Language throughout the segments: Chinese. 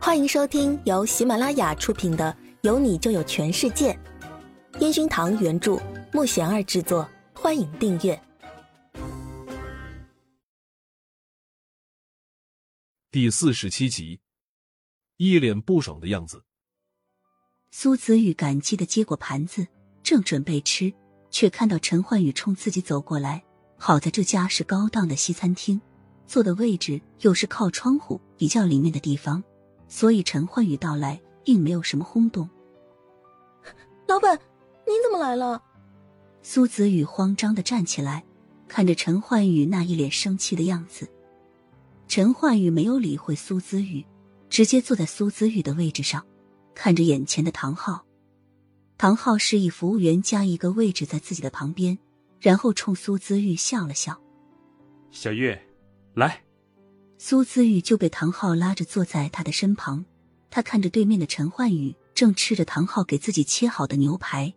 欢迎收听由喜马拉雅出品的《有你就有全世界》，烟熏堂原著，木贤儿制作。欢迎订阅第四十七集，一脸不爽的样子。苏子宇感激的接过盘子，正准备吃，却看到陈焕宇冲自己走过来。好在这家是高档的西餐厅，坐的位置又是靠窗户比较里面的地方。所以陈焕宇到来并没有什么轰动。老板，您怎么来了？苏子宇慌张的站起来，看着陈焕宇那一脸生气的样子。陈焕宇没有理会苏子宇，直接坐在苏子宇的位置上，看着眼前的唐昊。唐昊示意服务员加一个位置在自己的旁边，然后冲苏子玉笑了笑：“小玉，来。”苏姿玉就被唐昊拉着坐在他的身旁，他看着对面的陈焕宇正吃着唐昊给自己切好的牛排，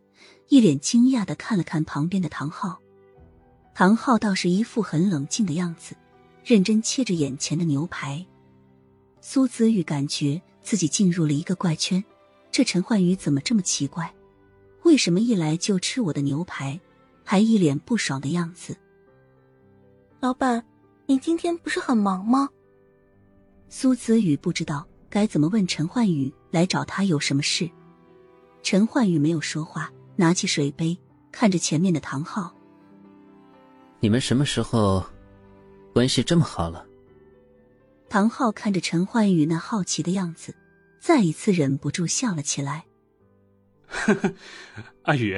一脸惊讶的看了看旁边的唐昊。唐昊倒是一副很冷静的样子，认真切着眼前的牛排。苏姿玉感觉自己进入了一个怪圈，这陈焕宇怎么这么奇怪？为什么一来就吃我的牛排，还一脸不爽的样子？老板。你今天不是很忙吗？苏子宇不知道该怎么问陈焕宇来找他有什么事。陈焕宇没有说话，拿起水杯看着前面的唐昊：“你们什么时候关系这么好了？”唐昊看着陈焕宇那好奇的样子，再一次忍不住笑了起来：“呵呵，阿宇，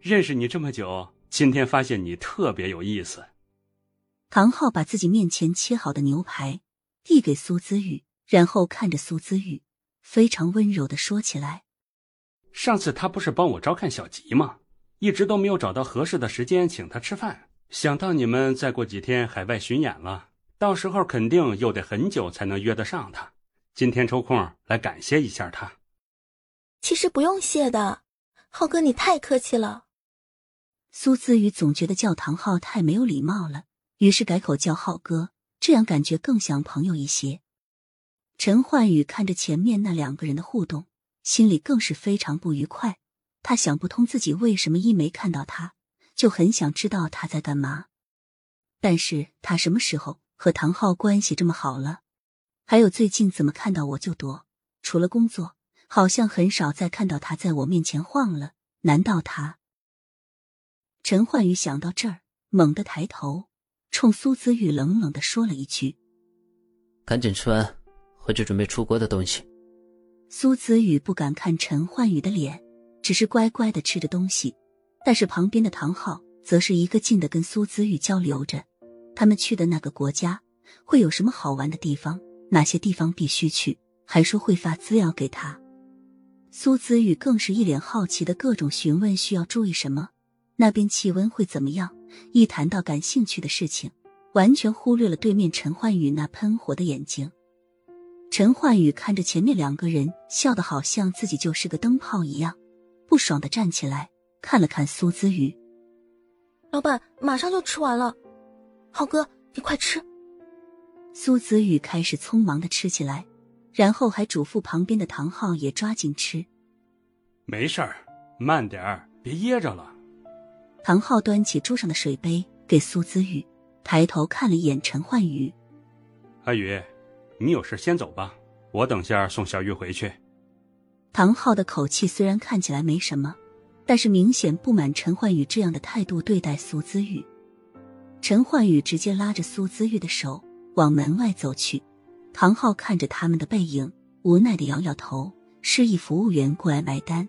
认识你这么久，今天发现你特别有意思。”唐昊把自己面前切好的牛排递给苏姿玉，然后看着苏姿玉，非常温柔的说起来：“上次他不是帮我照看小吉吗？一直都没有找到合适的时间请他吃饭。想到你们再过几天海外巡演了，到时候肯定又得很久才能约得上他。今天抽空来感谢一下他。其实不用谢的，浩哥你太客气了。”苏姿玉总觉得叫唐昊太没有礼貌了。于是改口叫浩哥，这样感觉更像朋友一些。陈焕宇看着前面那两个人的互动，心里更是非常不愉快。他想不通自己为什么一没看到他，就很想知道他在干嘛。但是他什么时候和唐昊关系这么好了？还有最近怎么看到我就躲？除了工作，好像很少再看到他在我面前晃了。难道他？陈焕宇想到这儿，猛地抬头。冲苏子玉冷冷的说了一句：“赶紧吃完，回去准备出国的东西。”苏子玉不敢看陈焕宇的脸，只是乖乖的吃着东西。但是旁边的唐昊则是一个劲的跟苏子玉交流着，他们去的那个国家会有什么好玩的地方，哪些地方必须去，还说会发资料给他。苏子玉更是一脸好奇的各种询问，需要注意什么，那边气温会怎么样。一谈到感兴趣的事情，完全忽略了对面陈焕宇那喷火的眼睛。陈焕宇看着前面两个人，笑得好像自己就是个灯泡一样，不爽的站起来，看了看苏子宇：“老板，马上就吃完了，浩哥，你快吃。”苏子宇开始匆忙的吃起来，然后还嘱咐旁边的唐昊也抓紧吃。没事儿，慢点儿，别噎着了。唐昊端起桌上的水杯给苏姿玉，抬头看了一眼陈焕宇：“阿宇，你有事先走吧，我等下送小玉回去。”唐昊的口气虽然看起来没什么，但是明显不满陈焕宇这样的态度对待苏姿玉。陈焕宇直接拉着苏姿玉的手往门外走去，唐昊看着他们的背影，无奈的摇摇头，示意服务员过来买单。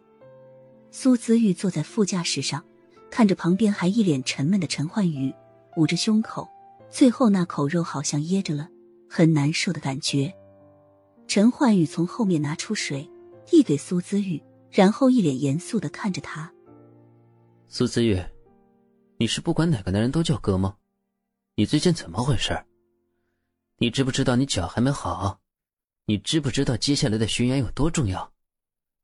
苏姿玉坐在副驾驶上。看着旁边还一脸沉闷的陈焕宇，捂着胸口，最后那口肉好像噎着了，很难受的感觉。陈焕宇从后面拿出水，递给苏姿玉，然后一脸严肃的看着他：“苏姿玉，你是不管哪个男人都叫哥吗？你最近怎么回事？你知不知道你脚还没好？你知不知道接下来的巡演有多重要？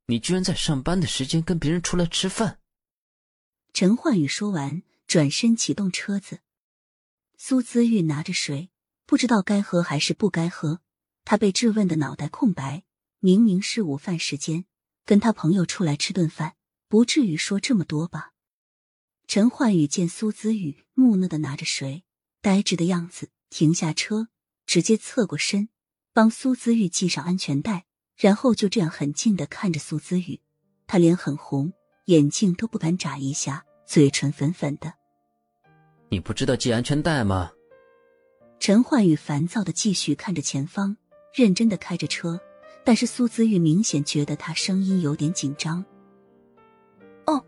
你居然在上班的时间跟别人出来吃饭！”陈焕宇说完，转身启动车子。苏姿玉拿着水，不知道该喝还是不该喝。他被质问的脑袋空白，明明是午饭时间，跟他朋友出来吃顿饭，不至于说这么多吧？陈焕宇见苏子宇木讷的拿着水，呆滞的样子，停下车，直接侧过身，帮苏子玉系上安全带，然后就这样很近的看着苏子宇，他脸很红，眼睛都不敢眨一下，嘴唇粉粉的。你不知道系安全带吗？陈焕宇烦躁的继续看着前方，认真的开着车，但是苏子玉明显觉得他声音有点紧张。哦，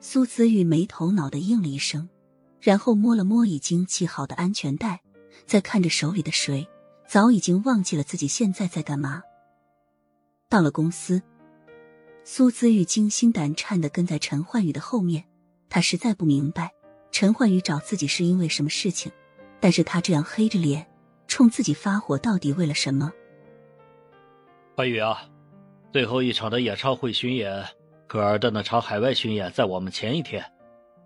苏子玉没头脑的应了一声，然后摸了摸已经系好的安全带，再看着手里的水，早已经忘记了自己现在在干嘛。到了公司，苏子玉惊心胆颤的跟在陈焕宇的后面，他实在不明白陈焕宇找自己是因为什么事情。但是他这样黑着脸冲自己发火，到底为了什么？焕宇啊，最后一场的演唱会巡演，可儿的那场海外巡演在我们前一天，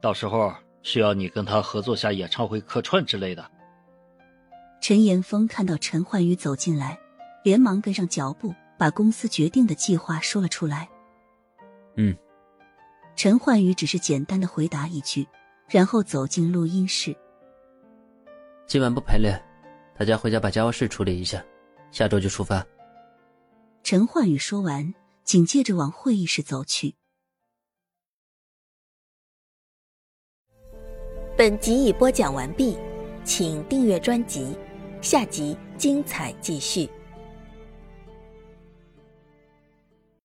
到时候需要你跟他合作下演唱会客串之类的。陈岩峰看到陈焕宇走进来，连忙跟上脚步，把公司决定的计划说了出来。嗯，陈焕宇只是简单的回答一句，然后走进录音室。今晚不排练，大家回家把家务事处理一下，下周就出发。陈焕宇说完，紧接着往会议室走去。本集已播讲完毕，请订阅专辑，下集精彩继续。